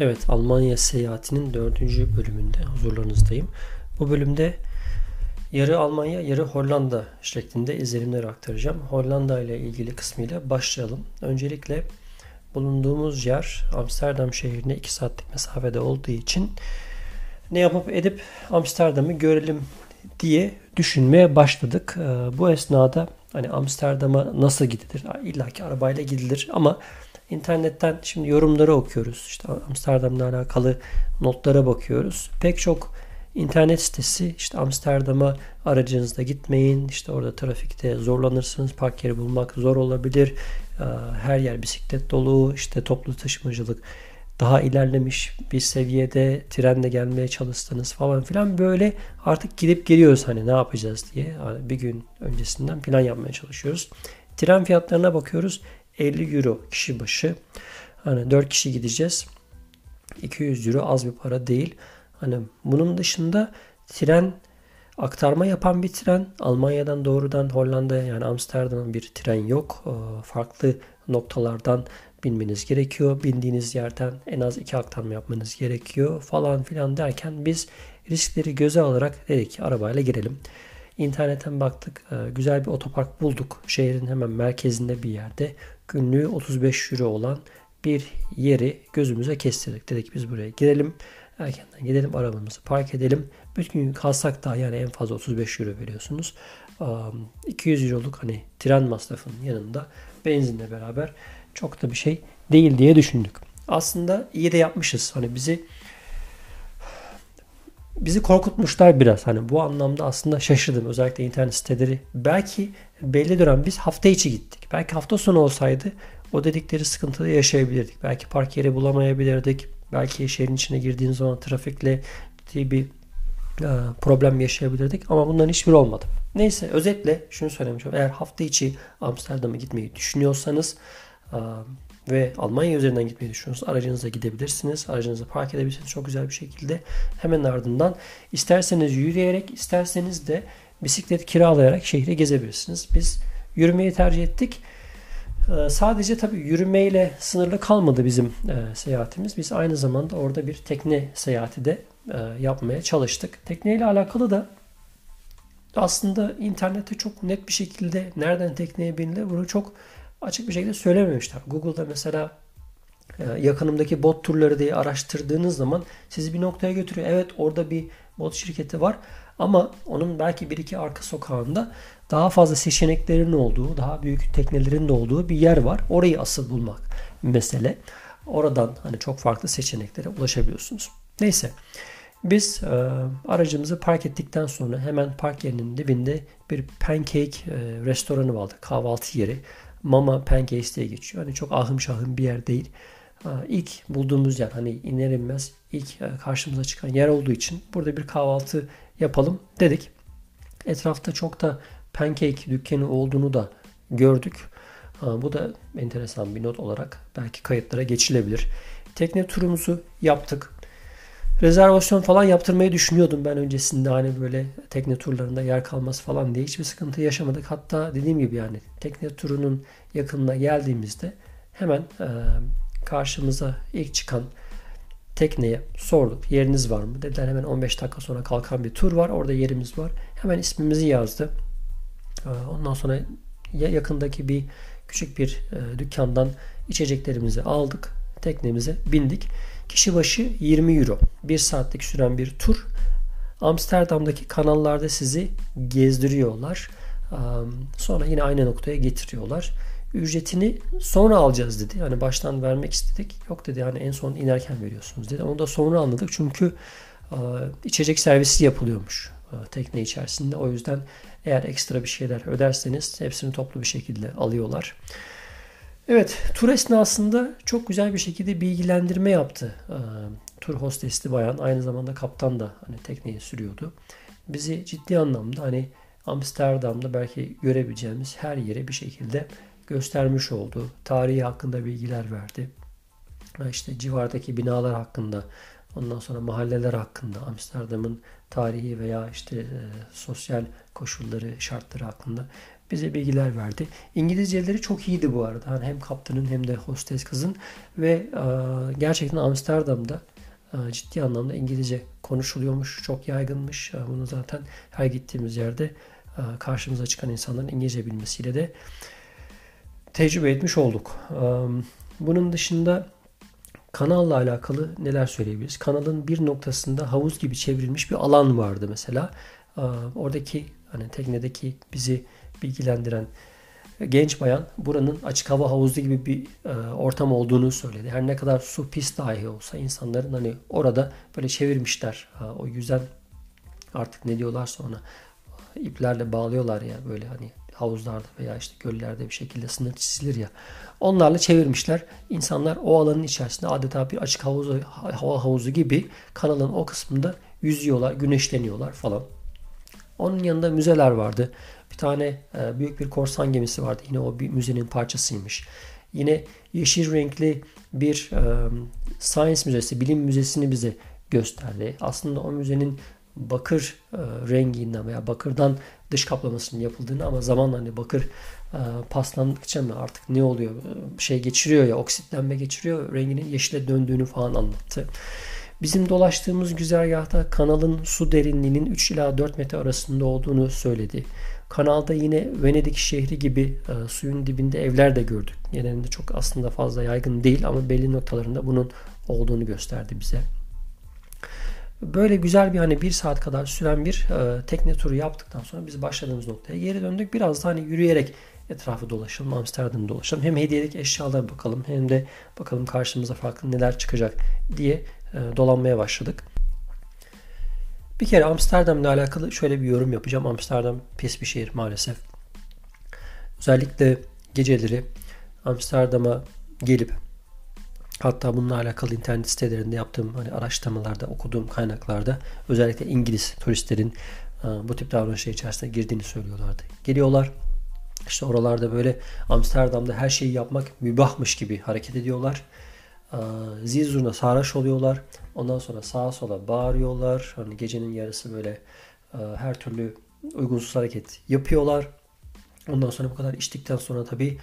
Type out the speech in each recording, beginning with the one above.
Evet, Almanya seyahatinin dördüncü bölümünde huzurlarınızdayım. Bu bölümde yarı Almanya, yarı Hollanda şeklinde izlenimler aktaracağım. Hollanda ile ilgili kısmıyla başlayalım. Öncelikle bulunduğumuz yer Amsterdam şehrine 2 saatlik mesafede olduğu için ne yapıp edip Amsterdam'ı görelim diye düşünmeye başladık. Ee, bu esnada hani Amsterdam'a nasıl gidilir? İlla ki arabayla gidilir ama İnternetten şimdi yorumları okuyoruz. İşte Amsterdam'la alakalı notlara bakıyoruz. Pek çok internet sitesi işte Amsterdam'a aracınızda gitmeyin. İşte orada trafikte zorlanırsınız. Park yeri bulmak zor olabilir. Ee, her yer bisiklet dolu. İşte toplu taşımacılık daha ilerlemiş bir seviyede trenle gelmeye çalıştınız falan filan böyle artık gidip geliyoruz hani ne yapacağız diye bir gün öncesinden plan yapmaya çalışıyoruz. Tren fiyatlarına bakıyoruz. 50 euro kişi başı. Hani 4 kişi gideceğiz. 200 euro az bir para değil. Hani bunun dışında tren aktarma yapan bir tren Almanya'dan doğrudan Hollanda'ya yani Amsterdam'a bir tren yok. Ee, farklı noktalardan binmeniz gerekiyor. Bindiğiniz yerden en az iki aktarma yapmanız gerekiyor falan filan derken biz riskleri göze alarak dedik ki arabayla girelim. İnternetten baktık. Ee, güzel bir otopark bulduk. Şehrin hemen merkezinde bir yerde günlüğü 35 euro olan bir yeri gözümüze kestirdik. Dedik biz buraya girelim. Erkenden gidelim arabamızı park edelim. Bütün gün kalsak da yani en fazla 35 euro veriyorsunuz. 200 euroluk hani tren masrafının yanında benzinle beraber çok da bir şey değil diye düşündük. Aslında iyi de yapmışız. Hani bizi bizi korkutmuşlar biraz. Hani bu anlamda aslında şaşırdım. Özellikle internet siteleri. Belki belli dönem biz hafta içi gittik. Belki hafta sonu olsaydı o dedikleri sıkıntıda yaşayabilirdik. Belki park yeri bulamayabilirdik. Belki şehrin içine girdiğin zaman trafikle ciddi bir e, problem yaşayabilirdik. Ama bunların hiçbiri olmadı. Neyse özetle şunu söylemiş Eğer hafta içi Amsterdam'a gitmeyi düşünüyorsanız e, ve Almanya üzerinden gitmeyi düşünüyorsanız aracınıza gidebilirsiniz. Aracınızı park edebilirsiniz çok güzel bir şekilde. Hemen ardından isterseniz yürüyerek isterseniz de bisiklet kiralayarak şehri gezebilirsiniz. Biz yürümeyi tercih ettik. Ee, sadece tabii yürümeyle sınırlı kalmadı bizim e, seyahatimiz. Biz aynı zamanda orada bir tekne seyahati de e, yapmaya çalıştık. Tekneyle alakalı da aslında internette çok net bir şekilde nereden tekneye binilir bunu çok açık bir şekilde söylememişler. Google'da mesela e, yakınımdaki bot turları diye araştırdığınız zaman sizi bir noktaya götürüyor. Evet orada bir bot şirketi var ama onun belki bir iki arka sokağında daha fazla seçeneklerin olduğu, daha büyük teknelerin de olduğu bir yer var. Orayı asıl bulmak mesele. Oradan hani çok farklı seçeneklere ulaşabiliyorsunuz. Neyse. Biz e, aracımızı park ettikten sonra hemen park yerinin dibinde bir pancake e, restoranı vardı. Kahvaltı yeri. Mama Pancakes diye geçiyor. Hani çok ahım şahım bir yer değil. İlk bulduğumuz yer hani iner inmez ilk e, karşımıza çıkan yer olduğu için burada bir kahvaltı yapalım dedik. Etrafta çok da pancake dükkanı olduğunu da gördük. Bu da enteresan bir not olarak belki kayıtlara geçilebilir. Tekne turumuzu yaptık. Rezervasyon falan yaptırmayı düşünüyordum ben öncesinde hani böyle tekne turlarında yer kalması falan diye hiçbir sıkıntı yaşamadık. Hatta dediğim gibi yani tekne turunun yakınına geldiğimizde hemen e, karşımıza ilk çıkan tekneye sorduk yeriniz var mı? Dediler hemen 15 dakika sonra kalkan bir tur var orada yerimiz var. Hemen ismimizi yazdı. E, ondan sonra yakındaki bir küçük bir e, dükkandan içeceklerimizi aldık. Teknemize bindik. Kişi başı 20 euro. Bir saatlik süren bir tur. Amsterdam'daki kanallarda sizi gezdiriyorlar. Sonra yine aynı noktaya getiriyorlar. Ücretini sonra alacağız dedi. Hani baştan vermek istedik. Yok dedi hani en son inerken veriyorsunuz dedi. Onu da sonra anladık. Çünkü içecek servisi yapılıyormuş tekne içerisinde. O yüzden eğer ekstra bir şeyler öderseniz hepsini toplu bir şekilde alıyorlar. Evet, tur esnasında çok güzel bir şekilde bilgilendirme yaptı. Ee, tur hostesi bayan, aynı zamanda kaptan da hani tekneyi sürüyordu. Bizi ciddi anlamda hani Amsterdam'da belki görebileceğimiz her yere bir şekilde göstermiş oldu. Tarihi hakkında bilgiler verdi. İşte civardaki binalar hakkında, ondan sonra mahalleler hakkında, Amsterdam'ın tarihi veya işte e, sosyal koşulları, şartları hakkında bize bilgiler verdi. İngilizceleri çok iyiydi bu arada. Hani hem kaptanın hem de hostes kızın ve e, gerçekten Amsterdam'da e, ciddi anlamda İngilizce konuşuluyormuş. Çok yaygınmış. E, bunu zaten her gittiğimiz yerde e, karşımıza çıkan insanların İngilizce bilmesiyle de tecrübe etmiş olduk. E, bunun dışında kanalla alakalı neler söyleyebiliriz? Kanalın bir noktasında havuz gibi çevrilmiş bir alan vardı mesela. E, oradaki hani teknedeki bizi bilgilendiren genç bayan buranın açık hava havuzu gibi bir e, ortam olduğunu söyledi. Her ne kadar su pis dahi olsa insanların hani orada böyle çevirmişler. Ha, o yüzden artık ne diyorlarsa ona iplerle bağlıyorlar ya böyle hani havuzlarda veya işte göllerde bir şekilde sınır çizilir ya. Onlarla çevirmişler. İnsanlar o alanın içerisinde adeta bir açık havuzu, hava havuzu gibi kanalın o kısmında yüzüyorlar, güneşleniyorlar falan. Onun yanında müzeler vardı. Bir tane e, büyük bir korsan gemisi vardı. Yine o bir müzenin parçasıymış. Yine yeşil renkli bir e, Science Müzesi, bilim müzesini bize gösterdi. Aslında o müzenin bakır e, renginden veya bakırdan dış kaplamasının yapıldığını ama zamanla hani bakır e, paslandıkça mı artık ne oluyor şey geçiriyor ya oksitlenme geçiriyor renginin yeşile döndüğünü falan anlattı. Bizim dolaştığımız güzergahta kanalın su derinliğinin 3 ila 4 metre arasında olduğunu söyledi. Kanalda yine Venedik şehri gibi e, suyun dibinde evler de gördük. Genelinde çok aslında fazla yaygın değil ama belli noktalarında bunun olduğunu gösterdi bize. Böyle güzel bir hani bir saat kadar süren bir e, tekne turu yaptıktan sonra biz başladığımız noktaya geri döndük. Biraz da hani yürüyerek etrafı dolaşalım, Amsterdam'ı dolaşalım. Hem hediyelik eşyalara bakalım hem de bakalım karşımıza farklı neler çıkacak diye e, dolanmaya başladık. Bir kere Amsterdam ile alakalı şöyle bir yorum yapacağım. Amsterdam pis bir şehir maalesef. Özellikle geceleri Amsterdam'a gelip hatta bununla alakalı internet sitelerinde yaptığım hani araştırmalarda okuduğum kaynaklarda özellikle İngiliz turistlerin e, bu tip davranışlar içerisinde girdiğini söylüyorlardı. Geliyorlar işte oralarda böyle Amsterdam'da her şeyi yapmak mübahmış gibi hareket ediyorlar. Zil zurna sarhoş oluyorlar. Ondan sonra sağa sola bağırıyorlar. Hani gecenin yarısı böyle her türlü uygunsuz hareket yapıyorlar. Ondan sonra bu kadar içtikten sonra tabii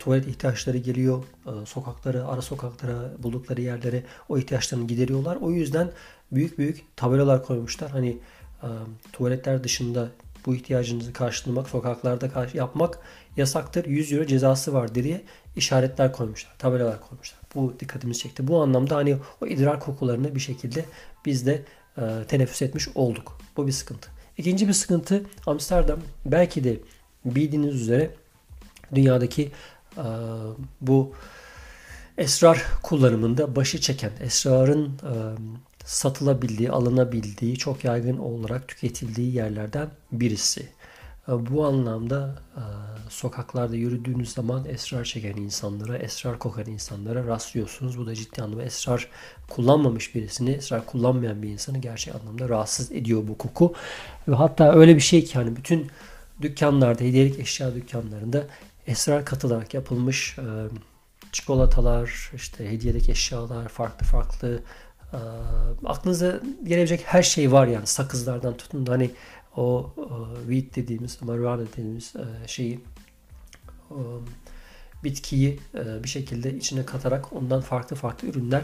tuvalet ihtiyaçları geliyor. Sokakları, ara sokaklara, buldukları yerlere o ihtiyaçlarını gideriyorlar. O yüzden büyük büyük tabelalar koymuşlar. Hani tuvaletler dışında bu ihtiyacınızı karşılamak, sokaklarda yapmak yasaktır. 100 euro cezası var diye işaretler koymuşlar, tabelalar koymuşlar. Bu dikkatimizi çekti. Bu anlamda hani o idrar kokularını bir şekilde biz de e, teneffüs etmiş olduk. Bu bir sıkıntı. İkinci bir sıkıntı Amsterdam belki de bildiğiniz üzere dünyadaki e, bu esrar kullanımında başı çeken, esrarın e, satılabildiği, alınabildiği, çok yaygın olarak tüketildiği yerlerden birisi. Bu anlamda e, sokaklarda yürüdüğünüz zaman esrar çeken insanlara, esrar kokan insanlara rastlıyorsunuz. Bu da ciddi anlamda esrar kullanmamış birisini, esrar kullanmayan bir insanı gerçek anlamda rahatsız ediyor bu koku. Ve hatta öyle bir şey ki hani bütün dükkanlarda, hediyelik eşya dükkanlarında esrar katılarak yapılmış e, çikolatalar, işte hediyelik eşyalar, farklı farklı e, aklınıza gelebilecek her şey var yani sakızlardan tutun hani o e, weed dediğimiz, marijuana dediğimiz e, şeyi e, bitkiyi e, bir şekilde içine katarak ondan farklı farklı ürünler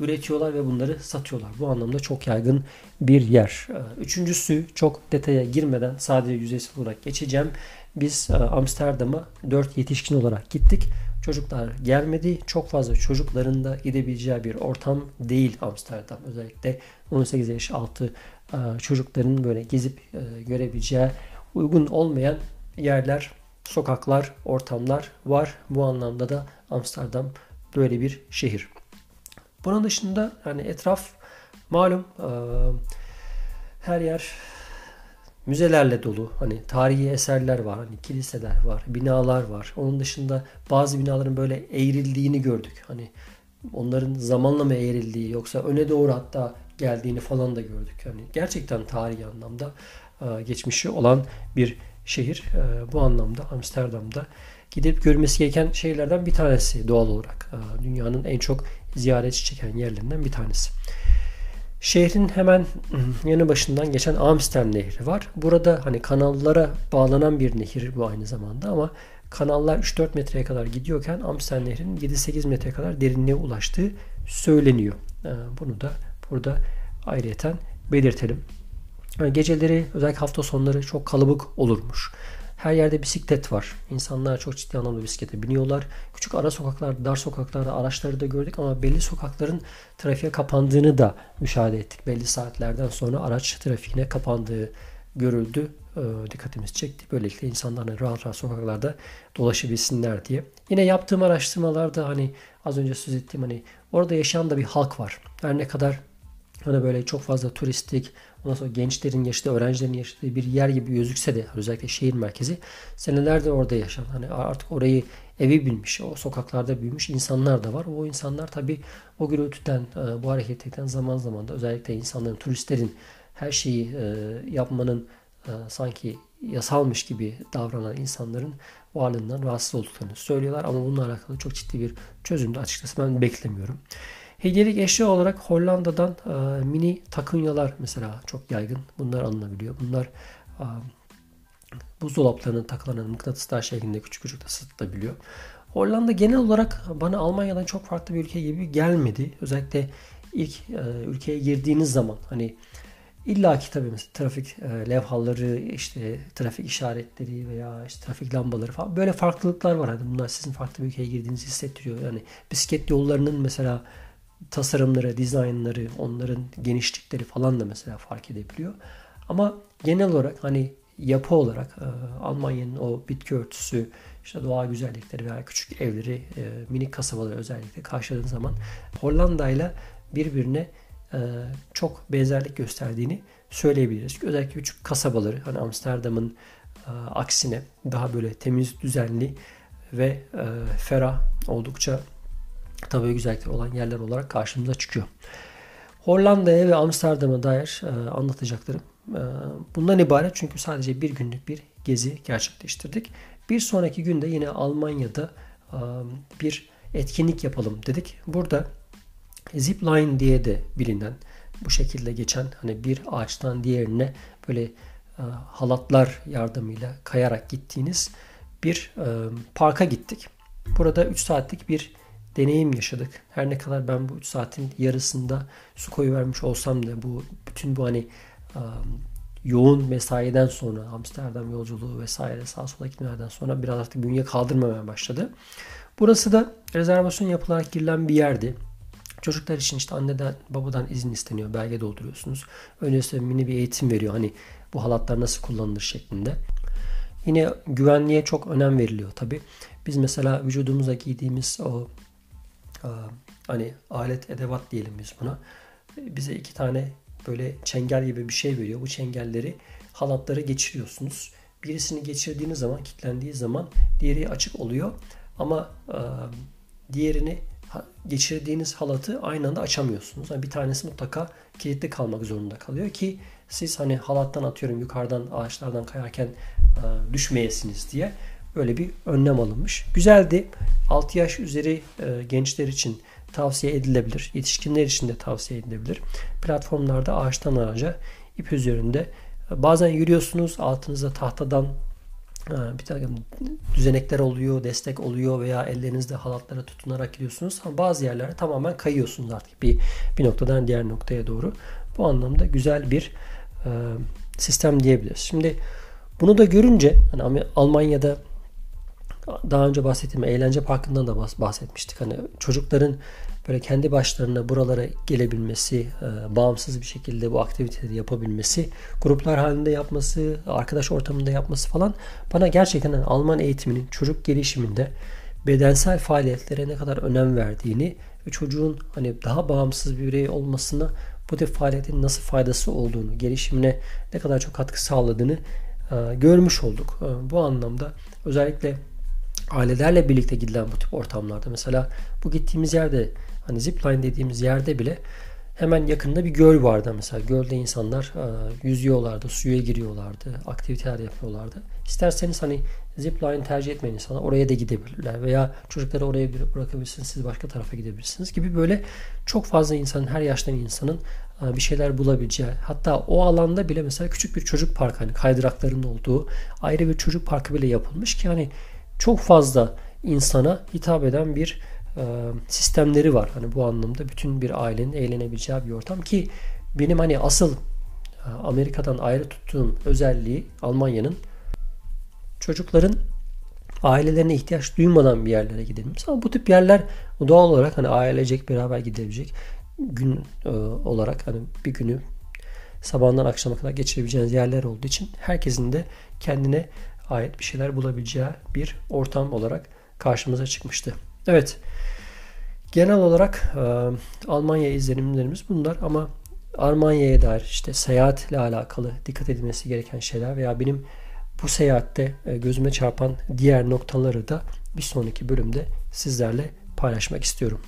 üretiyorlar ve bunları satıyorlar. Bu anlamda çok yaygın bir yer. E, üçüncüsü çok detaya girmeden sadece yüzeysel olarak geçeceğim. Biz e, Amsterdam'a 4 yetişkin olarak gittik. Çocuklar gelmedi. Çok fazla çocukların da gidebileceği bir ortam değil Amsterdam. Özellikle 18 yaş altı e, çocukların böyle gezip e, görebileceği uygun olmayan yerler, sokaklar, ortamlar var. Bu anlamda da Amsterdam böyle bir şehir. Bunun dışında yani etraf malum e, her yer müzelerle dolu. Hani tarihi eserler var, hani kiliseler var, binalar var. Onun dışında bazı binaların böyle eğrildiğini gördük. Hani onların zamanla mı eğrildiği yoksa öne doğru hatta geldiğini falan da gördük. Hani gerçekten tarihi anlamda e, geçmişi olan bir şehir. E, bu anlamda Amsterdam'da gidip görmesi gereken şehirlerden bir tanesi doğal olarak. E, dünyanın en çok ziyaretçi çeken yerlerinden bir tanesi. Şehrin hemen yanı başından geçen Amstel Nehri var. Burada hani kanallara bağlanan bir nehir bu aynı zamanda ama kanallar 3-4 metreye kadar gidiyorken Amstel Nehri'nin 7-8 metreye kadar derinliğe ulaştığı söyleniyor. Ee, bunu da burada ayrıyeten belirtelim. Yani geceleri özellikle hafta sonları çok kalabalık olurmuş. Her yerde bisiklet var. İnsanlar çok ciddi anlamda bisiklete biniyorlar. Küçük ara sokaklar, dar sokaklarda araçları da gördük ama belli sokakların trafiğe kapandığını da müşahede ettik. Belli saatlerden sonra araç trafiğine kapandığı görüldü. E, dikkatimizi çekti. Böylelikle insanlar rahat rahat sokaklarda dolaşabilsinler diye. Yine yaptığım araştırmalarda hani az önce söz ettiğim hani orada yaşayan da bir halk var. Her ne kadar hani böyle çok fazla turistik, ondan sonra gençlerin yaşadığı, öğrencilerin yaşadığı bir yer gibi gözükse de özellikle şehir merkezi senelerdir orada yaşayan, hani artık orayı evi bilmiş, o sokaklarda büyümüş insanlar da var. O insanlar tabi o gürültüden, e, bu hareketlikten zaman zaman da özellikle insanların, turistlerin her şeyi e, yapmanın e, sanki yasalmış gibi davranan insanların varlığından rahatsız olduklarını söylüyorlar. Ama bununla alakalı çok ciddi bir çözüm de açıkçası ben beklemiyorum. Hediyelik eşya olarak Hollanda'dan e, mini takunyalar mesela çok yaygın. Bunlar alınabiliyor. Bunlar e, buzdolaplarının takılan mıknatıslar şeklinde küçük küçük de satılabiliyor. Hollanda genel olarak bana Almanya'dan çok farklı bir ülke gibi gelmedi. Özellikle ilk e, ülkeye girdiğiniz zaman hani İlla ki tabii mesela trafik e, levhaları, işte trafik işaretleri veya işte trafik lambaları falan böyle farklılıklar var. Yani bunlar sizin farklı bir ülkeye girdiğinizi hissettiriyor. Yani bisiklet yollarının mesela tasarımları, dizaynları, onların genişlikleri falan da mesela fark edebiliyor. Ama genel olarak hani yapı olarak e, Almanya'nın o bitki örtüsü, işte doğa güzellikleri veya küçük evleri, e, minik kasabaları özellikle karşıladığın zaman Hollanda ile birbirine e, çok benzerlik gösterdiğini söyleyebiliriz. Özellikle küçük kasabaları hani Amsterdam'ın e, aksine daha böyle temiz, düzenli ve ferah oldukça tabii güzellikleri olan yerler olarak karşımıza çıkıyor. Hollanda'ya ve Amsterdam'a dair e, anlatacaklarım e, bundan ibaret çünkü sadece bir günlük bir gezi gerçekleştirdik. Bir sonraki günde yine Almanya'da e, bir etkinlik yapalım dedik. Burada Zipline diye de bilinen bu şekilde geçen hani bir ağaçtan diğerine böyle e, halatlar yardımıyla kayarak gittiğiniz bir e, parka gittik. Burada 3 saatlik bir deneyim yaşadık. Her ne kadar ben bu 3 saatin yarısında su koyu vermiş olsam da bu bütün bu hani e, yoğun mesaiden sonra Amsterdam yolculuğu vesaire sağ sola gitmelerden sonra biraz artık bünye kaldırmamaya başladı. Burası da rezervasyon yapılarak girilen bir yerdi. Çocuklar için işte anneden babadan izin isteniyor. Belge dolduruyorsunuz. Öncesinde mini bir eğitim veriyor. Hani bu halatlar nasıl kullanılır şeklinde. Yine güvenliğe çok önem veriliyor tabi. Biz mesela vücudumuza giydiğimiz o hani alet edevat diyelim biz buna. Bize iki tane böyle çengel gibi bir şey veriyor. Bu çengelleri halatları geçiriyorsunuz. Birisini geçirdiğiniz zaman, kilitlendiği zaman diğeri açık oluyor. Ama diğerini geçirdiğiniz halatı aynı anda açamıyorsunuz. Yani bir tanesi mutlaka kilitli kalmak zorunda kalıyor ki siz hani halattan atıyorum yukarıdan ağaçlardan kayarken düşmeyesiniz diye böyle bir önlem alınmış. Güzeldi. 6 yaş üzeri e, gençler için tavsiye edilebilir. Yetişkinler için de tavsiye edilebilir. Platformlarda ağaçtan ağaca ip üzerinde e, bazen yürüyorsunuz altınızda tahtadan bir takım düzenekler oluyor, destek oluyor veya ellerinizde halatlara tutunarak gidiyorsunuz. Ama bazı yerlere tamamen kayıyorsunuz artık bir, bir noktadan diğer noktaya doğru. Bu anlamda güzel bir e, sistem diyebiliriz. Şimdi bunu da görünce hani Almanya'da daha önce bahsettiğim eğlence parkından da bahsetmiştik. Hani çocukların böyle kendi başlarına buralara gelebilmesi, e, bağımsız bir şekilde bu aktiviteleri yapabilmesi, gruplar halinde yapması, arkadaş ortamında yapması falan bana gerçekten yani Alman eğitiminin çocuk gelişiminde bedensel faaliyetlere ne kadar önem verdiğini ve çocuğun hani daha bağımsız bir birey olmasına bu tip faaliyetin nasıl faydası olduğunu, gelişimine ne kadar çok katkı sağladığını e, görmüş olduk. E, bu anlamda özellikle ailelerle birlikte gidilen bu tip ortamlarda mesela bu gittiğimiz yerde Hani zipline dediğimiz yerde bile hemen yakında bir göl vardı mesela. Gölde insanlar e, yüzüyorlardı, suya giriyorlardı, aktiviteler yapıyorlardı. İsterseniz hani zipline tercih etmeyen insanlar oraya da gidebilirler veya çocukları oraya bırakabilirsiniz, siz başka tarafa gidebilirsiniz gibi böyle çok fazla insanın, her yaştan insanın e, bir şeyler bulabileceği hatta o alanda bile mesela küçük bir çocuk parkı hani kaydırakların olduğu ayrı bir çocuk parkı bile yapılmış ki hani çok fazla insana hitap eden bir e, sistemleri var. Hani bu anlamda bütün bir ailenin eğlenebileceği bir ortam ki benim hani asıl e, Amerika'dan ayrı tuttuğum özelliği Almanya'nın çocukların ailelerine ihtiyaç duymadan bir yerlere gidelim. Ama bu tip yerler doğal olarak hani ailecek beraber gidebilecek gün e, olarak hani bir günü sabahından akşama kadar geçirebileceğiniz yerler olduğu için herkesin de kendine ait bir şeyler bulabileceği bir ortam olarak karşımıza çıkmıştı. Evet. Genel olarak e, Almanya izlenimlerimiz bunlar ama Almanya'ya dair işte seyahatle alakalı dikkat edilmesi gereken şeyler veya benim bu seyahatte e, gözüme çarpan diğer noktaları da bir sonraki bölümde sizlerle paylaşmak istiyorum.